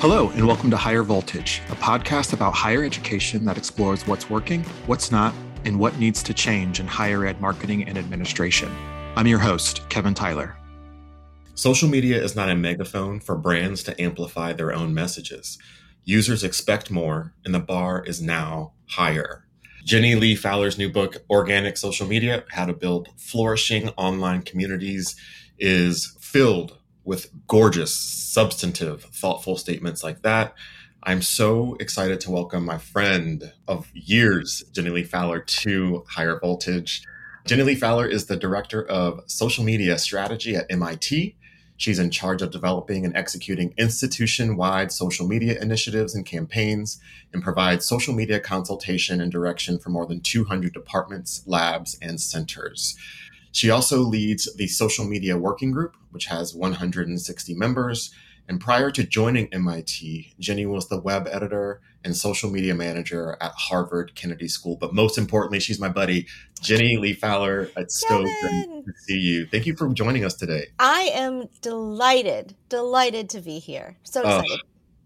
Hello, and welcome to Higher Voltage, a podcast about higher education that explores what's working, what's not, and what needs to change in higher ed marketing and administration. I'm your host, Kevin Tyler. Social media is not a megaphone for brands to amplify their own messages. Users expect more, and the bar is now higher. Jenny Li Fowler's new book, Organic Social Media How to Build Flourishing Online Communities, is filled with gorgeous, substantive, thoughtful statements like that. I'm so excited to welcome my friend of years, Jenny Li Fowler, to Higher Voltage. Jenny Li Fowler is the director of social media strategy at MIT. She's in charge of developing and executing institution wide social media initiatives and campaigns and provides social media consultation and direction for more than 200 departments, labs, and centers. She also leads the social media working group, which has 160 members. And prior to joining MIT, Jenny was the web editor and social media manager at Harvard Kennedy School. But most importantly, she's my buddy, Jenny Li Fowler. It's Kevin. so good to see you. Thank you for joining us today. I am delighted, delighted to be here. So excited. Uh,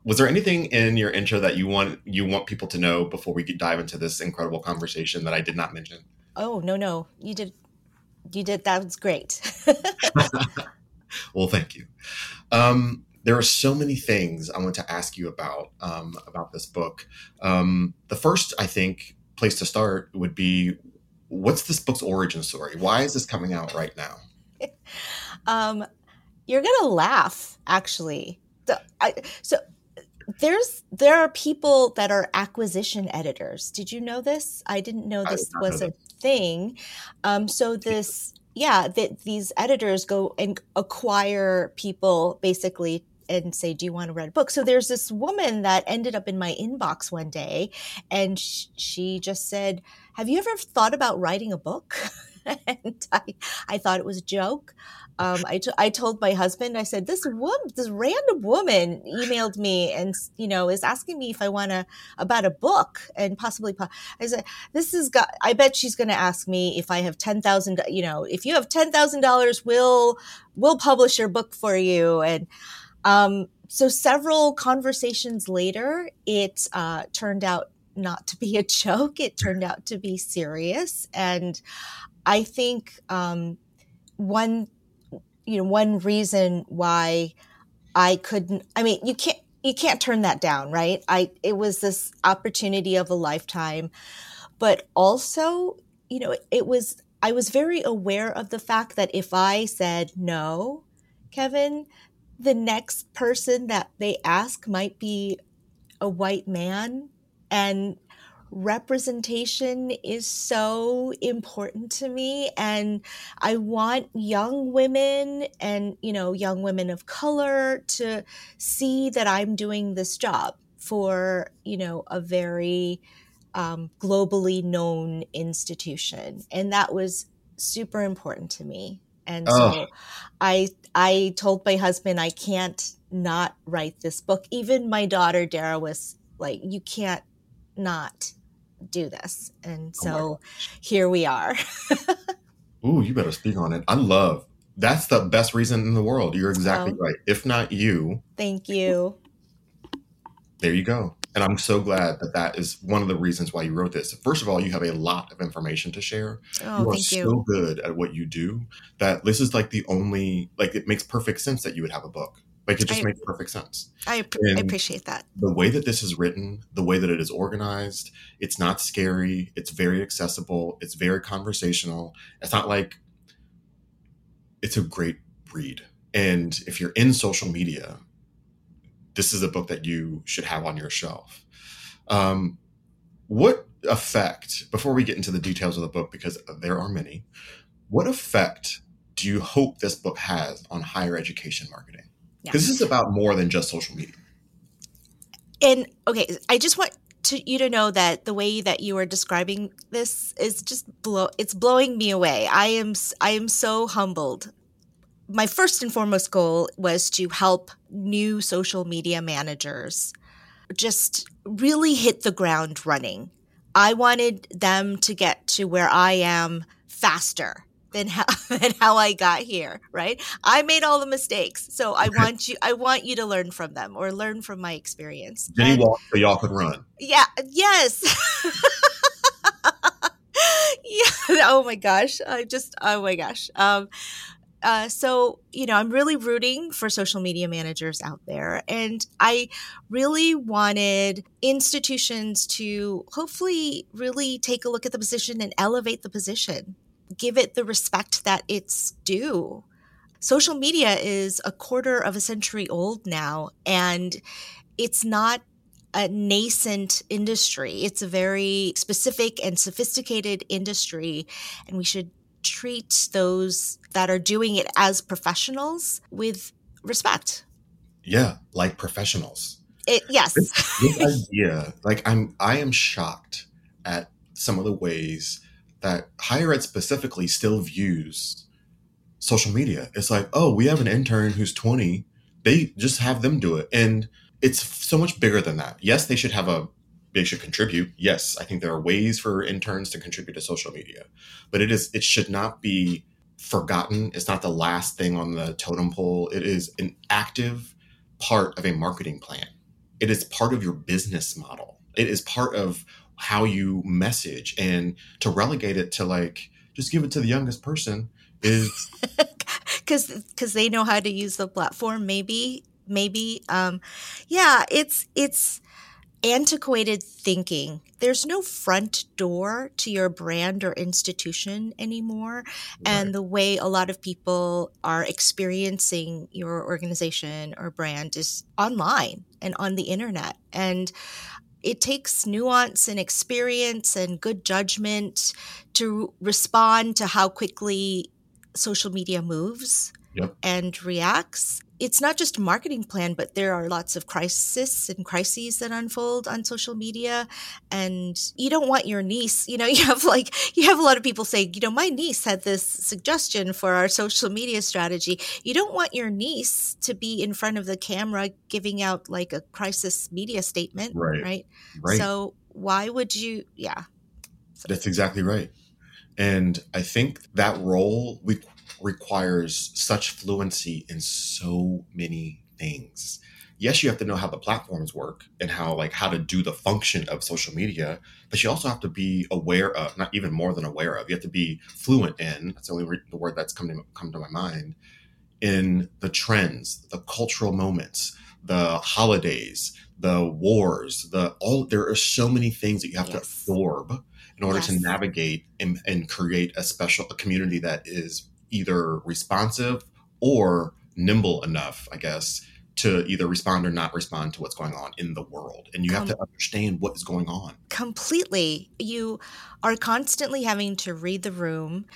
was there anything in your intro that you want you want people to know before we dive into this incredible conversation that I did not mention? Oh no, no, you did you did that was great. well, thank you. Um, there are so many things I want to ask you about um, about this book. Um, the first, I think, place to start would be what's this book's origin story? Why is this coming out right now? um, you're gonna laugh, actually. So, I, so there's there are people that are acquisition editors. Did you know this? I didn't know this was a thing. Um, so this, yeah, that these editors go and acquire people basically and say, "Do you want to write a book?" So there's this woman that ended up in my inbox one day, and sh- she just said, "Have you ever thought about writing a book?" and I, I thought it was a joke um, I, t- I told my husband, I said, this woman, this random woman emailed me and, you know, is asking me if I want to, about a book and possibly, I said, this is got, I bet she's going to ask me if I have 10,000, you know, if you have $10,000, we'll, we'll publish your book for you. And, um, so several conversations later, it, uh, turned out not to be a joke. It turned out to be serious. And I think, um, one you know one reason why I couldn't I mean you can't you can't turn that down, right? I it was this opportunity of a lifetime. But also, you know, it was I was very aware of the fact that if I said no, Kevin, the next person that they ask might be a white man and representation is so important to me and i want young women and you know young women of color to see that i'm doing this job for you know a very um, globally known institution and that was super important to me and oh. so i i told my husband i can't not write this book even my daughter dara was like you can't not do this. And oh so oh here we are. Ooh, you better speak on it. I love that's the best reason in the world. You're exactly oh. right. If not you, thank you. There you go. And I'm so glad that that is one of the reasons why you wrote this. First of all, you have a lot of information to share. Oh, you are so you. good at what you do that this is like the only, like, it makes perfect sense that you would have a book. Like it just I, makes perfect sense. I, I, appreciate that. The way that this is written, the way that it is organized, it's not scary. It's very accessible. It's very conversational. It's not like it's a great read. And if you're in social media, this is a book that you should have on your shelf. Um, what effect, before we get into the details of the book, because there are many, what effect do you hope this book has on higher education marketing? Because this is about more than just social media. And okay, I just want to you to know that the way that you are describing this is just blow it's blowing me away. I am I am so humbled. My first and foremost goal was to help new social media managers just really hit the ground running. I wanted them to get to where I am faster than how than how I got here, right? I made all the mistakes. So I want you I want you to learn from them or learn from my experience. Jenny and, walked so y'all could run. Yeah, yes. yeah. Oh my gosh. I just oh my gosh. Um uh, so you know i'm really rooting for social media managers out there and i really wanted institutions to hopefully really take a look at the position and elevate the position give it the respect that it's due social media is a quarter of a century old now and it's not a nascent industry. It's a very specific and sophisticated industry, and we should treat those that are doing it as professionals with respect. Yeah, like professionals. It, yes. This, this idea, like I'm, I am shocked at some of the ways that higher ed specifically still views social media. It's like, oh, we have an intern who's 20. They just have them do it. And it's so much bigger than that. Yes, they should have a they should contribute. Yes, I think there are ways for interns to contribute to social media, but it is it should not be forgotten. It's not the last thing on the totem pole. It is an active part of a marketing plan. It is part of your business model. It is part of how you message and to relegate it to like just give it to the youngest person is because because they know how to use the platform maybe maybe um yeah it's it's antiquated thinking. There's no front door to your brand or institution anymore. Right. And the way a lot of people are experiencing your organization or brand is online and on the internet. And it takes nuance and experience and good judgment to respond to how quickly social media moves yep. and reacts it's not just a marketing plan, but there are lots of crises and crises that unfold on social media. And you don't want your niece, you know, you have like, you have a lot of people saying, you know, my niece had this suggestion for our social media strategy. You don't want your niece to be in front of the camera giving out like a crisis media statement. Right. Right. right. So why would you? Yeah. So. That's exactly right. And I think that role we requires such fluency in so many things. Yes, you have to know how the platforms work and how like how to do the function of social media, but you also have to be aware of, not even more than aware of. You have to be fluent in. That's the only re- the word that's come to come to my mind in the trends, the cultural moments, the holidays, the wars, the all. There are so many things that you have yes. to absorb in order yes. to navigate and, and create a special a community that is either responsive or nimble enough, I guess, to either respond or not respond to what's going on in the world. And you have to understand what is going on. Completely. You are constantly having to read the room.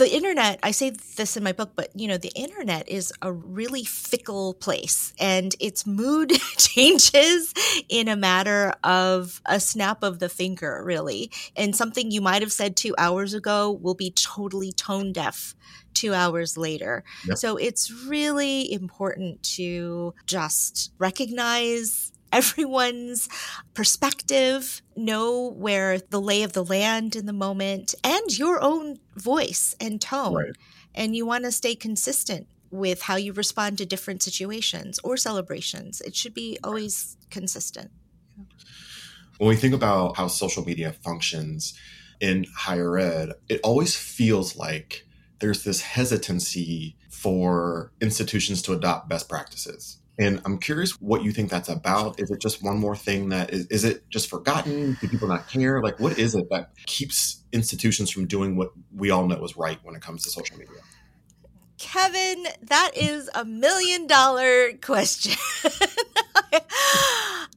The internet, I say this in my book, but you know, the internet is a really fickle place and its mood changes in a matter of a snap of the finger, really. And something you might have said two hours ago will be totally tone deaf two hours later. Yep. So it's really important to just recognize everyone's perspective, know where the lay of the land in the moment, and your own voice and tone. Right. And you want to stay consistent with how you respond to different situations or celebrations. It should be always consistent. When we think about how social media functions in higher ed, it always feels like there's this hesitancy for institutions to adopt best practices. And I'm curious what you think that's about. Is it just one more thing that is, is it just forgotten? Do people not care? Like, what is it that keeps institutions from doing what we all know is right when it comes to social media? Kevin, that is a million dollar question.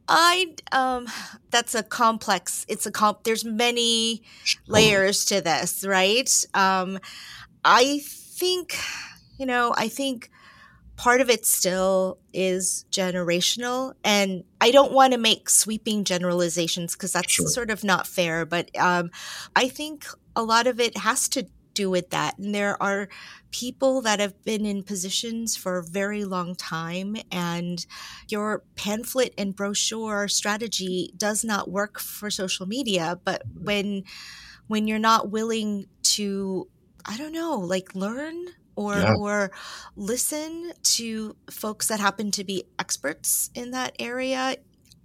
I um that's a complex it's a comp there's many layers to this, right? Um I think, you know, I think part of it still is generational and i don't want to make sweeping generalizations because that's sure. sort of not fair but um, i think a lot of it has to do with that and there are people that have been in positions for a very long time and your pamphlet and brochure strategy does not work for social media but when when you're not willing to I don't know, like learn or Yeah. or listen to folks that happen to be experts in that area,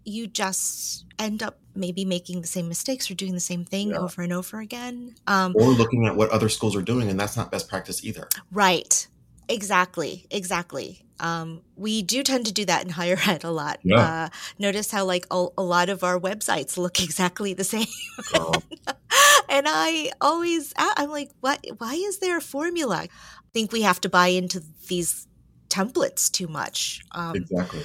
you just end up maybe making the same mistakes or doing the same thing Yeah. over and over again. Um, Or looking at what other schools are doing, and that's not best practice either. Right. Exactly. Exactly. Um, we do tend to do that in higher ed a lot. Yeah. Uh, notice how like a, a lot of our websites look exactly the same. Girl. and I always, I'm like, what? Why is there a formula? Think we have to buy into these templates too much. Um, exactly.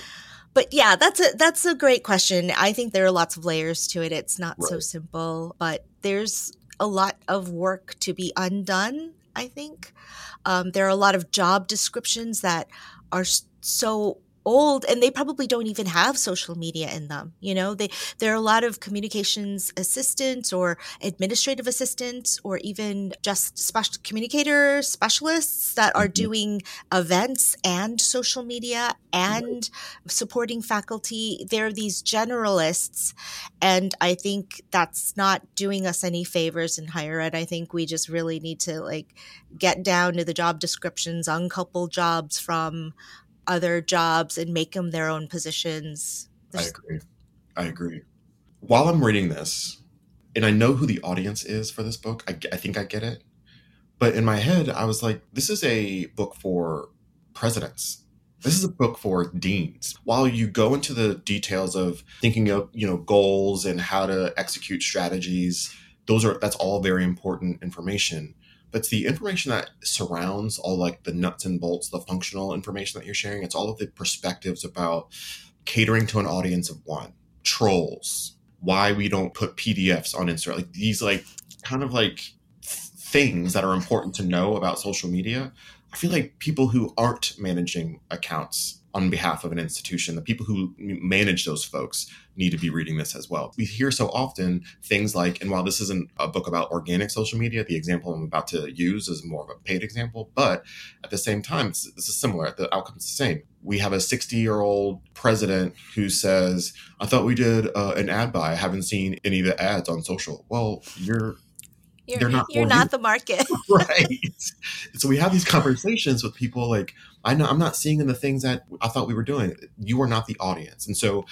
but yeah, that's a that's a great question. I think there are lots of layers to it. It's not so simple, but there's a lot of work to be undone. I think um, there are a lot of job descriptions that are so old and they probably don't even have social media in them you know? They there are a lot of communications assistants or administrative assistants or even just special communicator specialists that are Mhm. doing events and social media and supporting faculty. They're these generalists and i think that's not doing us any favors in higher ed. I think we just really need to like get down to the job descriptions uncouple jobs from other jobs and make them their own positions I agree. I agree. While I'm reading this, and I know who the audience is for this book, I, I think I get it. But in my head, I was like, this is a book for presidents. This is a book for deans. While you go into the details of thinking of, you know, goals and how to execute strategies, those are that's all very important information. It's the information that surrounds all like the nuts and bolts, the functional information that you're sharing. It's all of the perspectives about catering to an audience of one, trolls, why we don't put PDFs on Instagram, like these like kind of like things that are important to know about social media. I feel like people who aren't managing accounts on behalf of an institution, the people who manage those folks need to be reading this as well. We hear so often things like, and while this isn't a book about organic social media, the example I'm about to use is more of a paid example, but at the same time, it's, this is similar. The outcome's the same. We have a 60 year old president who says, I thought we did uh, an ad buy. I haven't seen any of the ads on social. Well, you're you're, They're not you're not you. the market right. so we have these conversations with people like, I know I'm not seeing in the things that I thought we were doing. You are not the audience. And so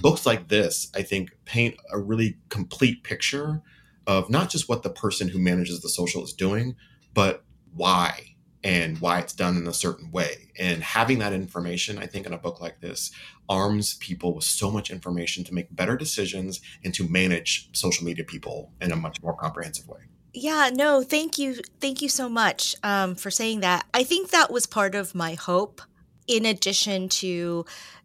books like this, I think, paint a really complete picture of not just what the person who manages the social is doing, but why and why it's done in a certain way. And having that information, I think, in a book like this arms people with so much information to make better decisions and to manage social media people in a much more comprehensive way. Yeah, no, thank you. Thank you so much um, for saying that. I think that was part of my hope, in addition to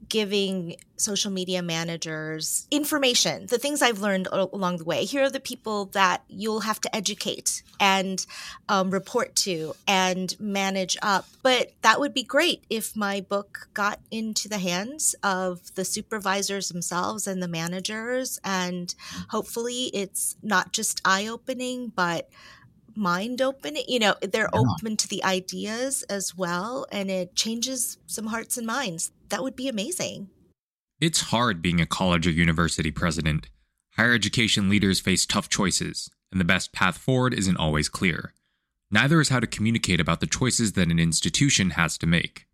giving social media managers information, the things I've learned along the way. Here are the people that you'll have to educate and um, report to and manage up. But that would be great if my book got into the hands of the supervisors themselves and the managers and hopefully it's not just eye opening, but mind open You know, they're Yeah. open to the ideas as well, and it changes some hearts and minds. That would be amazing. It's hard being a college or university president. Higher education leaders face tough choices, and the best path forward isn't always clear. Neither is how to communicate about the choices that an institution has to make.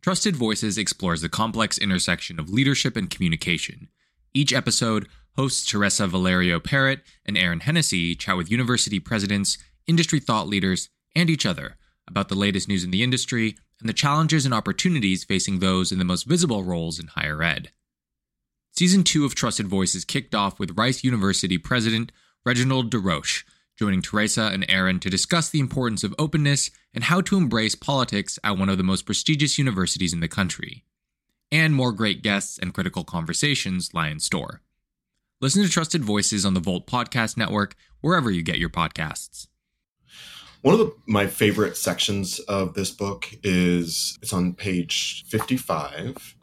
Trusted Voices explores the complex intersection of leadership and communication. Each episode, hosts Teresa Valerio Parrott and Erin Hennessy chat with university presidents, industry thought leaders, and each other about the latest news in the industry and the challenges and opportunities facing those in the most visible roles in higher ed. Season 2 of Trusted Voices kicked off with Rice University President Reginald DesRoches joining Teresa and Erin to discuss the importance of openness and how to embrace politics at one of the most prestigious universities in the country. And more great guests and critical conversations lie in store. Listen to Trusted Voices on the Volt Podcast Network, wherever you get your podcasts. One of the, my favorite sections of this book is it's on page 55.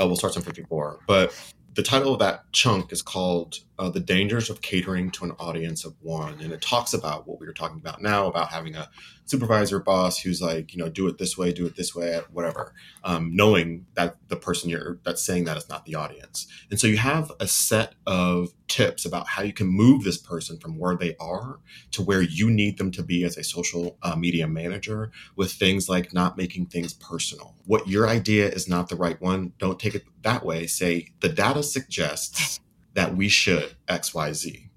Uh, we'll start on 54. But the title of that chunk is called uh, The Dangers of Catering to an Audience of One. And it talks about what we were talking about now about having a supervisor boss who's like, you know, do it this way, do it this way, whatever. Um, knowing that the person you're that's saying that is not the audience. And so you have a set of tips about how you can move this person from where they are to where you need them to be as a social uh, media manager with things like not making things personal. What your idea is not the right one, don't take it that way. Say the data suggests that we should XYZ.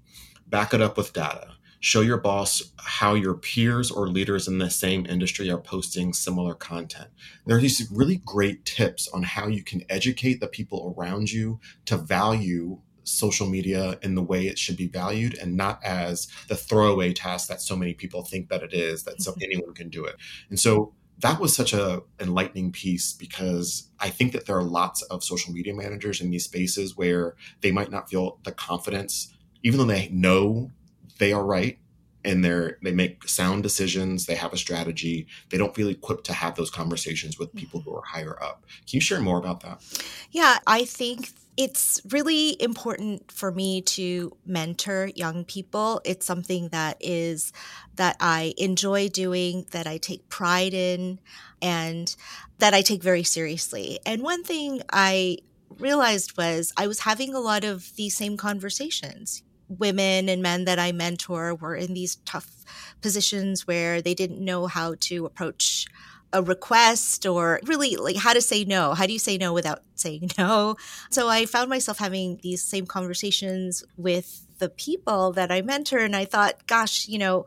Back it up with data show your boss how your peers or leaders in the same industry are posting similar content. There are these really great tips on how you can educate the people around you to value social media in the way it should be valued and not as the throwaway task that so many people think that it is that so mm-hmm. anyone can do it. And so that was such a enlightening piece because I think that there are lots of social media managers in these spaces where they might not feel the confidence even though they know they are right and they're they make sound decisions they have a strategy they don't feel equipped to have those conversations with people who are mm-hmm. higher up. Can you share more about that? Yeah i think it's really important for me to mentor young people. It's something that is that i enjoy doing that i take pride in and that i take very seriously. And one thing i realized was i was having a lot of these same conversations women and men that I mentor were in these tough positions where they didn't know how to approach a request or really like how to say no. How do you say no without saying no? So I found myself having these same conversations with the people that I mentor. And I thought, gosh, you know,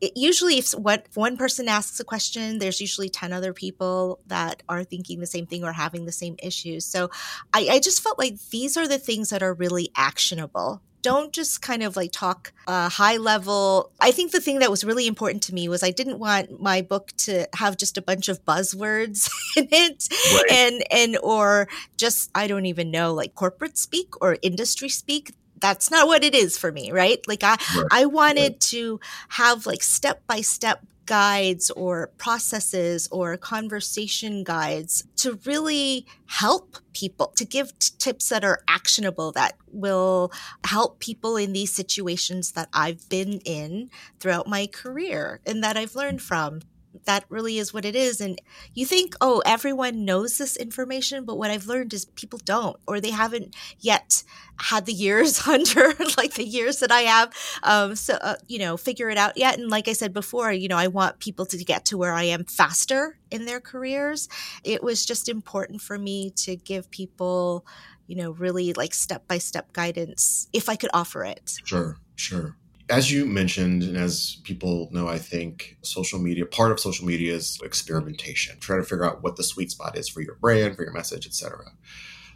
it, usually if what one person asks a question there's usually 10 other people that are thinking the same thing or having the same issues so I, I just felt like these are the things that are really actionable don't just kind of like talk uh, high level. I think the thing that was really important to me was I didn't want my book to have just a bunch of buzzwords in it right. and and or just I don't even know like corporate speak or industry speak that's not what it is for me right like i right. i wanted right. to have like step by step guides or processes or conversation guides to really help people, to give t- tips that are actionable that will help people in these situations that I've been in throughout my career and that I've learned from that really is what it is. And you think, oh, everyone knows this information, but what I've learned is people don't, or they haven't yet had the years under like the years that I have. Um, so, uh, you know, figure it out yet. And like I said before, you know, I want people to get to where I am faster in their careers. It was just important for me to give people, you know, really like step by step guidance if I could offer it. Sure, sure as you mentioned, and as people know, I think social media, part of social media is experimentation. trying to figure out what the sweet spot is for your brand, for your message, etc.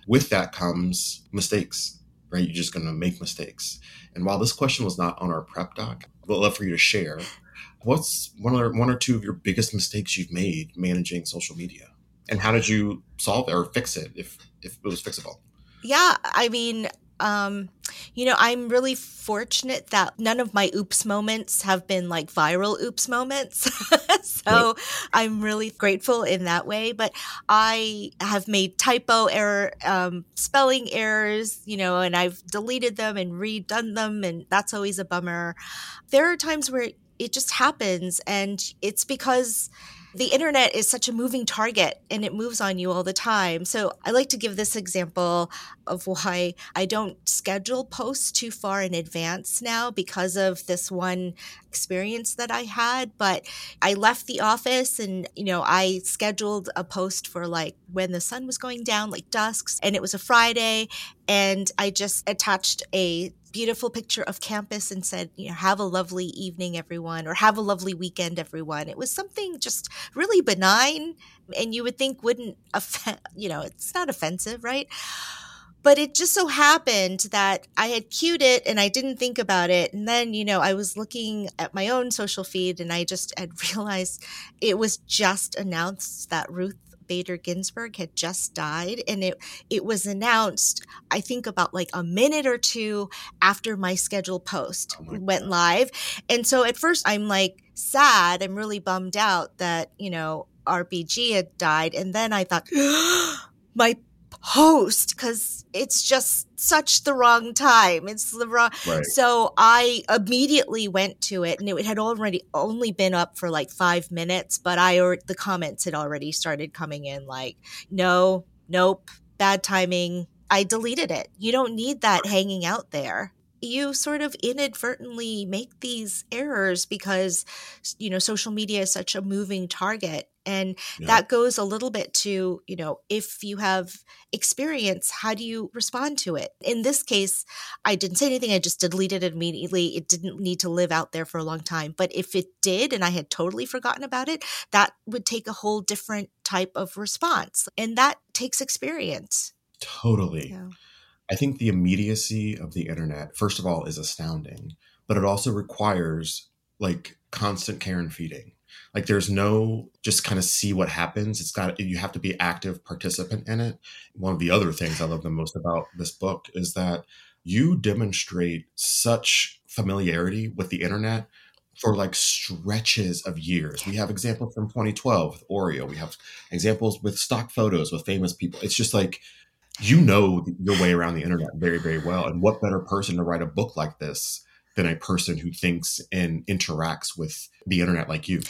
With that comes mistakes, right? You're just going to make mistakes. And while this question was not on our prep doc, I'd love for you to share. What's one or one or two of your biggest mistakes you've made managing social media, and how did you solve it or fix it if if it was fixable? Yeah, I mean, um, you know, I'm really fortunate that none of my oops moments have been like viral oops moments. so right. I'm really grateful in that way. But I have made typo error, um, spelling errors, you know, and I've deleted them and redone them. And that's always a bummer. There are times where it just happens. And it's because the internet is such a moving target and it moves on you all the time. So I like to give this example of why I don't schedule posts too far in advance now because of this one experience that I had. But I left the office and, you know, I scheduled a post for like when the sun was going down, like dusks, and it was a Friday. And I just attached a beautiful picture of campus and said, you know, have a lovely evening, everyone, or have a lovely weekend, everyone. It was something just really benign and you would think wouldn't offend, you know, it's not offensive, right? But it just so happened that I had cued it and I didn't think about it. And then, you know, I was looking at my own social feed and I just had realized it was just announced that Ruth Bader Ginsburg had just died and it it was announced I think about like a minute or two after my scheduled post oh went live. And so at first I'm like sad. I'm really bummed out that you know RBG had died. And then I thought my host because it's just such the wrong time. It's the wrong. Right. So I immediately went to it, and it had already only been up for like five minutes, but I or the comments had already started coming in like, no, nope, bad timing. I deleted it. You don't need that hanging out there you sort of inadvertently make these errors because you know social media is such a moving target and yeah. that goes a little bit to you know if you have experience how do you respond to it in this case i didn't say anything i just deleted it immediately it didn't need to live out there for a long time but if it did and i had totally forgotten about it that would take a whole different type of response and that takes experience totally yeah. I think the immediacy of the internet, first of all, is astounding, but it also requires like constant care and feeding. Like there's no just kind of see what happens. It's got you have to be active participant in it. One of the other things I love the most about this book is that you demonstrate such familiarity with the internet for like stretches of years. We have examples from 2012 with Oreo. We have examples with stock photos with famous people. It's just like you know your way around the internet very, very well. And what better person to write a book like this than a person who thinks and interacts with the internet like you?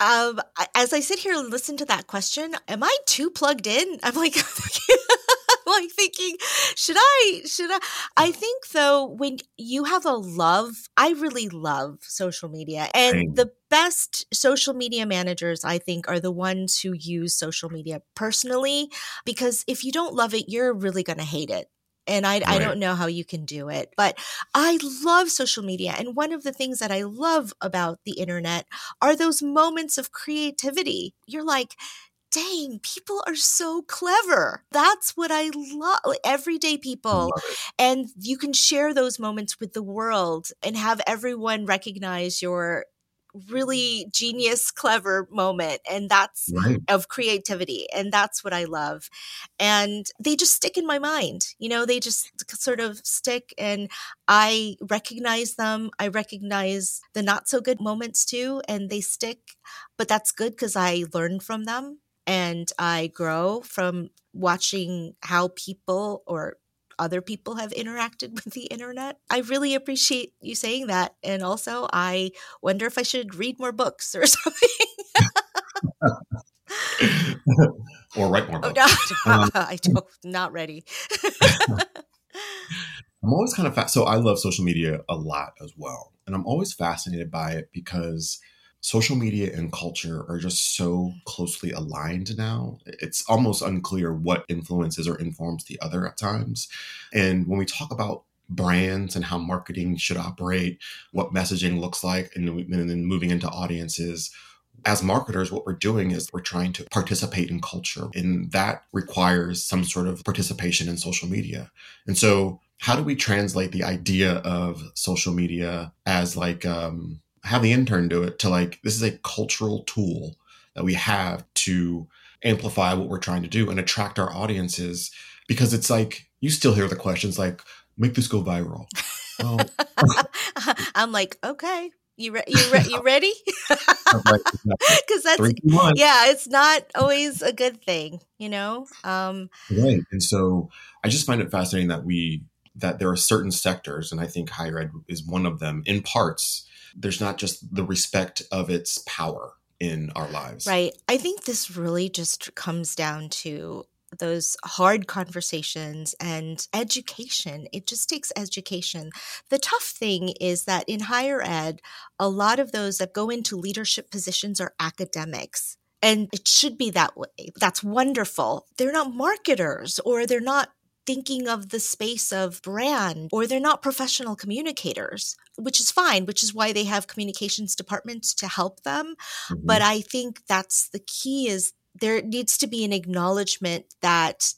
Um, as I sit here and listen to that question, am I too plugged in? I'm like, like thinking, should I, should I? I think though, when you have a love, I really love social media. And Same. the best social media managers, I think, are the ones who use social media personally, because if you don't love it, you're really going to hate it and I, right. I don't know how you can do it but i love social media and one of the things that i love about the internet are those moments of creativity you're like dang, people are so clever. That's what I love. Uh, everyday people. And you can share those moments with the world and have everyone recognize your really genius clever moment and that's right. of creativity and that's what i love and they just stick in my mind you know they just sort of stick and i recognize them i recognize the not so good moments too and they stick but that's good because i learn from them and I grow from watching how people or other people have interacted with the internet. I really appreciate you saying that. And also, I wonder if I should read more books or something. or write more books. Oh, no, um, I don't, not ready. I'm always kind of fa- so I love social media a lot as well, and I'm always fascinated by it because social media and culture are just so closely aligned now. It's almost unclear what influences or informs the other at times. And when we talk about brands and how marketing should operate, what messaging looks like, and, then moving into audiences, as marketers, what we're doing is we're trying to participate in culture, and that requires some sort of participation in social media. And so, how do we translate the idea of social media as like um, have the intern do it to like this is a cultural tool that we have to amplify what we're trying to do and attract our audiences because it's like you still hear the questions like make this go viral. Well, i'm like okay you re- you, re- you ready? Because that's yeah it's not always a good thing you know? Um right and so i just find it fascinating that we that there are certain sectors and i think higher ed is one of them in parts there's not just the respect of its power in our lives. Right. I think this really just comes down to those hard conversations and education. It just takes education. The tough thing is that in higher ed, a lot of those that go into leadership positions are academics. And it should be that way. That's wonderful. They're not marketers or they're not thinking of the space of brand or they're not professional communicators, which is fine, which is why they have communications departments to help them. Mm-hmm. But I think that's the key is there needs to be an acknowledgement that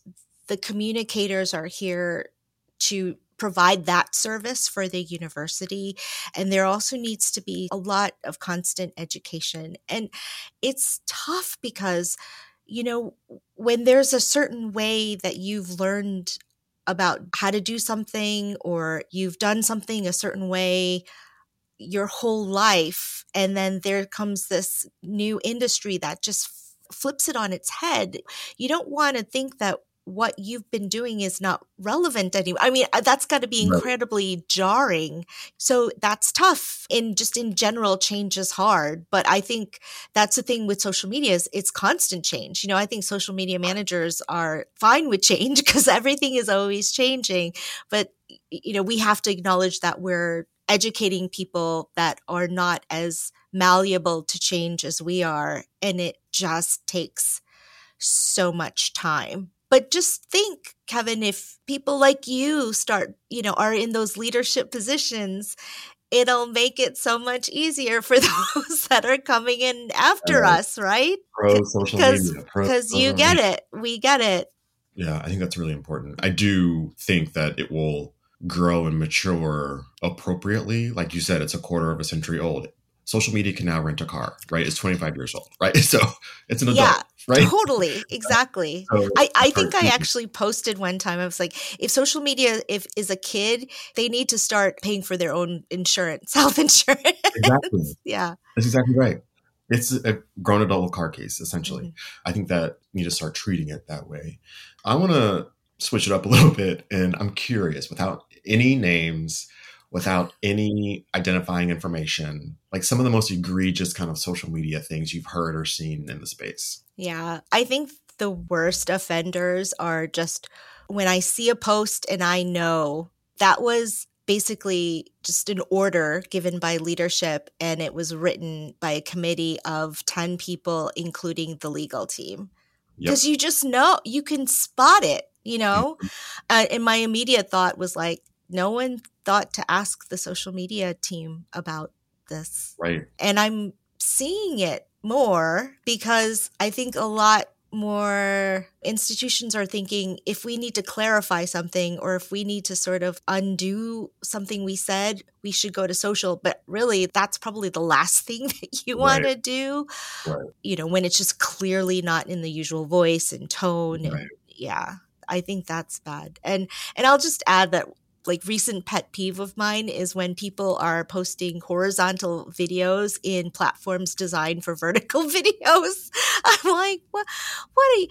the communicators are here to provide that service for the university. And there also needs to be a lot of constant education. And it's tough because you know, when there's a certain way that you've learned about how to do something or you've done something a certain way your whole life, and then there comes this new industry that just flips it on its head, you don't want to think that what you've been doing is not relevant anymore. I mean, uh, that's got to be incredibly right. jarring. So that's tough. In just in general, change is hard. But I think that's the thing with social media is it's constant change. You know, I think social media managers are fine with change because everything is always changing. But you know, we have to acknowledge that we're educating people that are not as malleable to change as we are. And it just takes so much time. But just think, Kevin, if people like you start, you know, are in those leadership positions, it'll make it so much easier for those that are coming in after right. us, right? Pro social media. Because you get it. We get it. Yeah, I think that's really important. I do think that it will grow and mature appropriately. Like you said, it's a quarter of a century old social media can now rent a car, right? It's 25 years old, right? So it's an adult, yeah, right? Totally. Exactly. So I, I think I actually posted one time, I was like, if social media if is a kid, they need to start paying for their own insurance, health insurance. Exactly. yeah. That's exactly right. It's a grown adult car case, essentially. Mm-hmm. I think that you need to start treating it that way. I want to switch it up a little bit, and I'm curious, without any names, without any identifying information, like some of the most egregious kind of social media things you've heard or seen in the space? Yeah, I think the worst offenders are just when I see a post and I know that was basically just an order given by leadership and it was written by a committee of 10 people including the legal team because yep. you just know you can spot it you know mm-hmm. uh, and my immediate thought was like no one thought to ask the social media team about this. Right. And I'm seeing it more because I think a lot more institutions are thinking if we need to clarify something or if we need to sort of undo something we said, we should go to social. But really, that's probably the last thing that you right. want to do. Right. You know, when it's just clearly not in the usual voice and tone. Right. And yeah. I think that's bad. And and I'll just add that like recent pet peeve of mine is when people are posting horizontal videos in platforms designed for vertical videos. I'm like, what? What are you?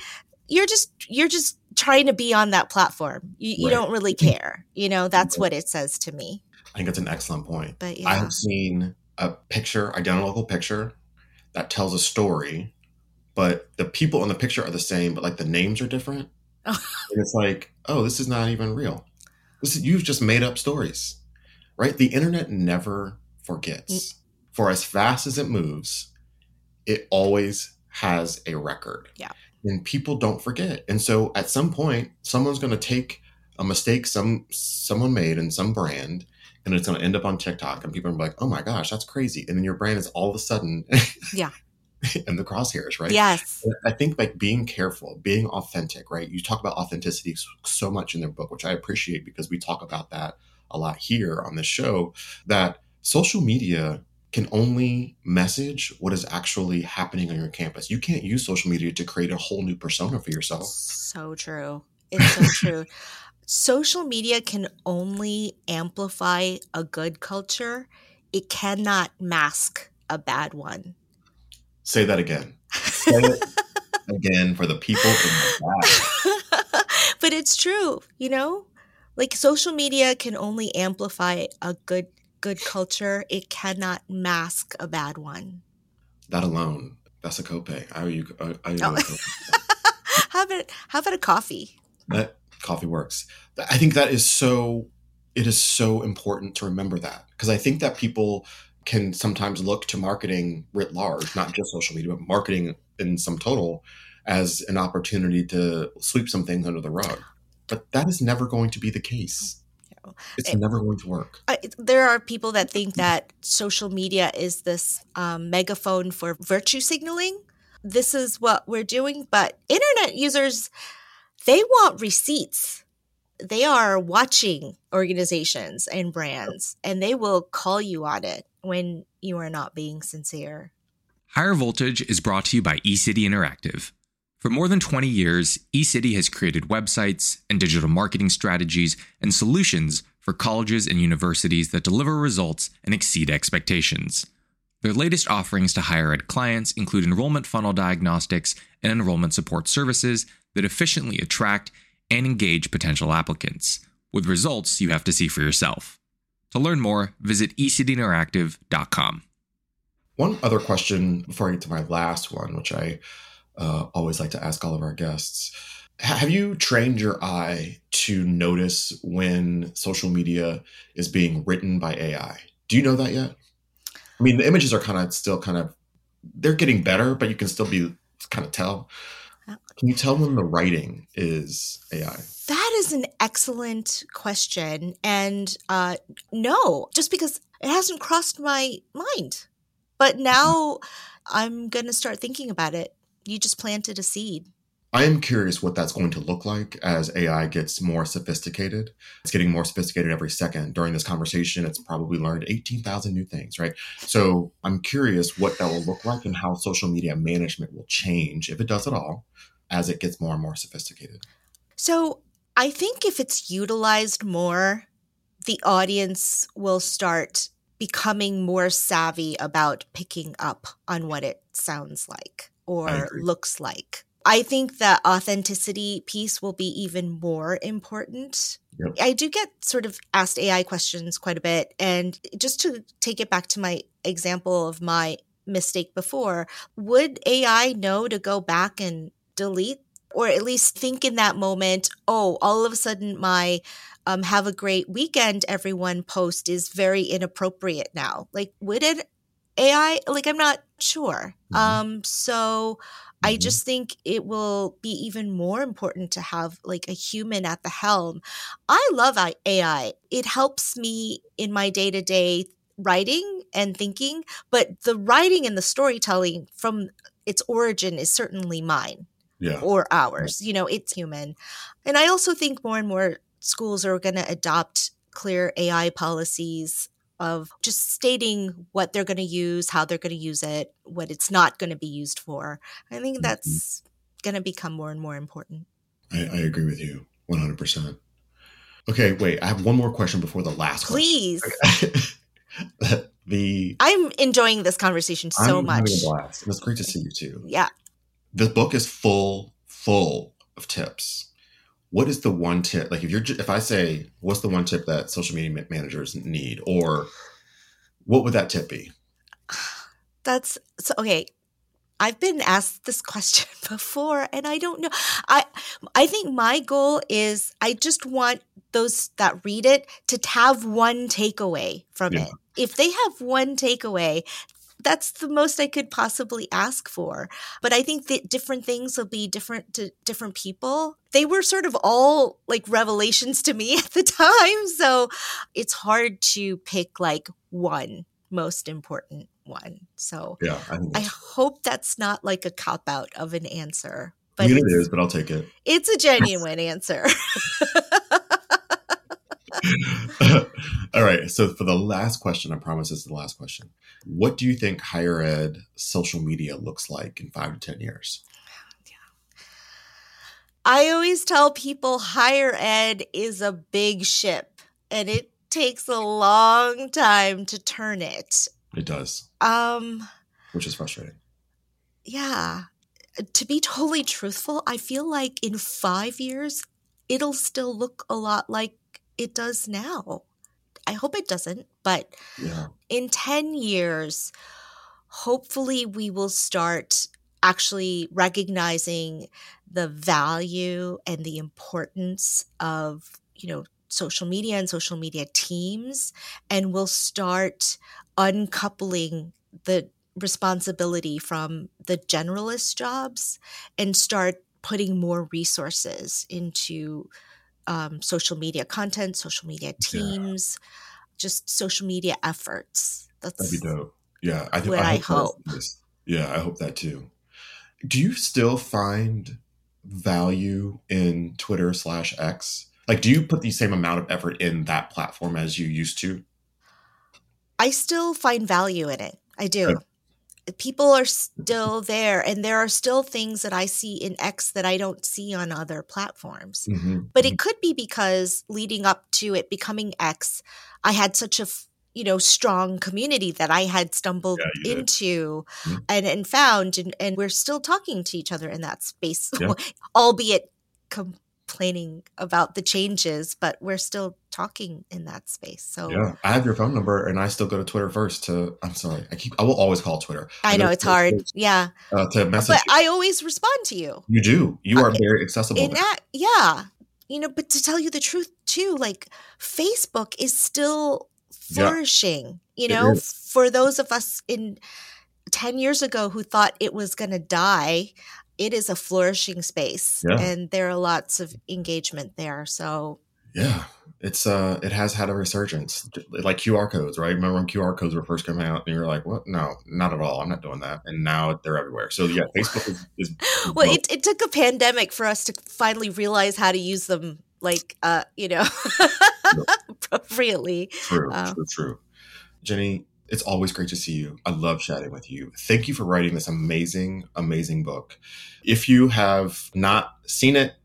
You're just you're just trying to be on that platform. You, you right. don't really care. You know, that's what it says to me. I think that's an excellent point. But yeah. I have seen a picture, identical picture, that tells a story, but the people in the picture are the same, but like the names are different. and it's like, oh, this is not even real. This is, you've just made up stories, right? The internet never forgets. Mm. For as fast as it moves, it always has a record. Yeah. And people don't forget. And so at some point, someone's going to take a mistake some someone made in some brand and it's going to end up on TikTok and people are like, "Oh my gosh, that's crazy." And then your brand is all of a sudden Yeah. in the crosshairs, right? Yes. I think like being careful, being authentic, right? You talk about authenticity so much in their book, which I appreciate because we talk about that a lot here on this show. That social media can only message what is actually happening on your campus. You can't use social media to create a whole new persona for yourself. So true. It's so true. Social media can only amplify a good culture. It cannot mask a bad one. Say that again. Say it again for the people in the back. but it's true, you know? Like social media can only amplify a good good culture. It cannot mask a bad one. That alone, that's a copay. I owe you. I, I oh. how about how about a coffee? That coffee works. I think that is so. It is so important to remember that because I think that people can sometimes look to marketing writ large, not just social media, but marketing in some total as an opportunity to sweep some things under the rug. But that is never going to be the case. It's it, never going to work. I, there are people that think that social media is this um, megaphone for virtue signaling. This is what we're doing, but internet users, they want receipts they are watching organizations and brands and they will call you on it when you are not being sincere. Higher Voltage is brought to you by eCity Interactive. For more than 20 years, eCity has created websites and digital marketing strategies and solutions for colleges and universities that deliver results and exceed expectations. Their latest offerings to higher ed clients include enrollment funnel diagnostics and enrollment support services that efficiently attract and engage potential applicants, with results you have to see for yourself. To learn more, visit ecityinteractive.com. One other question before I get to my last one, which I uh, always like to ask all of our guests. Have you trained your eye to notice when social media is being written by AI? Do you know that yet? I mean, the images are kind of still kind of, they're getting better, but you can still be kind of tell. Can you tell when the writing is AI? That is an excellent question. And uh, no, just because it hasn't crossed my mind. But now I'm going to start thinking about it. You just planted a seed. I am curious what that's going to look like as AI gets more sophisticated. It's getting more sophisticated every second. During this conversation, it's probably learned 18,000 new things, right? So I'm curious what that will look like and how social media management will change, if it does at all, as it gets more and more sophisticated. So I think if it's utilized more, the audience will start becoming more savvy about picking up on what it sounds like or looks like. I think the authenticity piece will be even more important. Yep. I do get sort of asked AI questions quite a bit. And just to take it back to my example of my mistake before, would AI know to go back and delete or at least think in that moment, oh, all of a sudden my um, have a great weekend, everyone post is very inappropriate now. Like, would it AI? Like, I'm not sure. Mm-hmm. Um, so mm-hmm. I just think it will be even more important to have like a human at the helm. I love AI. It helps me in my day to day writing and thinking, but the writing and the storytelling from its origin is certainly mine. Yeah. Or ours. You know, it's human. And I also think more and more schools are going to adopt clear AI policies of just stating what they're going to use, how they're going to use it, what it's not going to be used for. I think mm-hmm. that's mm-hmm. going to become more and more important. I, I, agree with you 100%. Okay, wait, I have one more question before the last Please. the I'm enjoying this conversation so I'm much. Having a blast. It's great to see you too. Yeah. The book is full, full of tips. What is the one tip like if you're if i say what's the one tip that social media managers need or what would that tip be? That's so okay. I've been asked this question before and i don't know. I i think my goal is i just want those that read it to have one takeaway from yeah. it if they have one takeaway that's the most I could possibly ask for. But I think that different things will be different to different people. They were sort of all like revelations to me at the time. So it's hard to pick like one most important one. So yeah, I, I hope that's not like a cop out of an answer. But I mean, it is, but I'll take it. It's a genuine answer. All right. So for the last question, I promise this is the last question. What do you think higher ed social media looks like in five to 10 years? I always tell people higher ed is a big ship and it takes a long time to turn it. It does. Um which is frustrating. Yeah. To be totally truthful, I feel like in 5 years it'll still look a lot like it does now. I hope it doesn't, but yeah. in 10 years, hopefully we will start actually recognizing the value and the importance of, you know, social media and social media teams and we'll start uncoupling the responsibility from the generalist jobs and start putting more resources into um, social media content, social media teams, yeah. just social media efforts. That's that'd be dope. Yeah, I, what I, I hope. Yeah, I hope that too. Do you still find value in Twitter slash X? Like, do you put the same amount of effort in that platform as you used to? I still find value in it. I do people are still there and there are still things that I see in X that I don't see on other platforms. Mm-hmm. But it mm-hmm. could be because leading up to it becoming X, I had such a you know strong community that i had stumbled Yeah, into Mhm. and and found and, and we're still talking to each other in that space Yeah. albeit complaining about the changes but we're still talking in that space so Yeah, I have your phone number, and I still go to Twitter first. To I'm sorry, I keep I will always call Twitter. i go know it's hard first, yeah uh, to message. but i always respond to you you do. You are very accessible. that yeah you know but to tell you the truth too like facebook is still Yeah. flourishing you know for those of us in 10 years ago who thought it was going to die it is a flourishing space Yeah. and there are lots of engagement there so Yeah, it's uh, it has had a resurgence, like QR codes, right? Remember when QR codes were first coming out, and you were like, "What? No, not at all. I'm not doing that." And now they're everywhere. So yeah, Facebook is, is well it, it took a pandemic for us to finally realize how to use them like uh you know appropriately true, uh, true, true. Jenny, it's always great to see you. I love chatting with you. Thank you for writing this amazing, amazing book. If you have not seen it,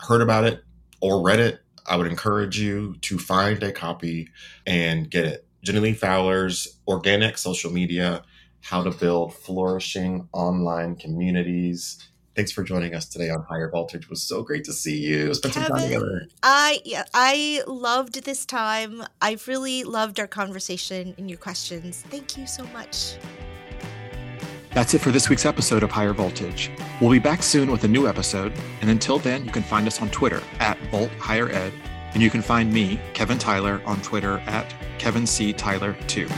heard about it, or read it, I would encourage you to find a copy and get it. Jenny Li Fowler's Organic Social Media How to Build Flourishing Online Communities. Thanks for joining us today on Higher Voltage. It was so great to see you. Spend some time together. Kevin, I yeah, I loved this time. I've really loved our conversation and your questions. Thank you so much. That's it for this week's episode of Higher Voltage. We'll be back soon with a new episode, and until then, you can find us on Twitter at Volt Higher Ed, and you can find me, Kevin Tyler, on Twitter at Kevin C. Tyler 2.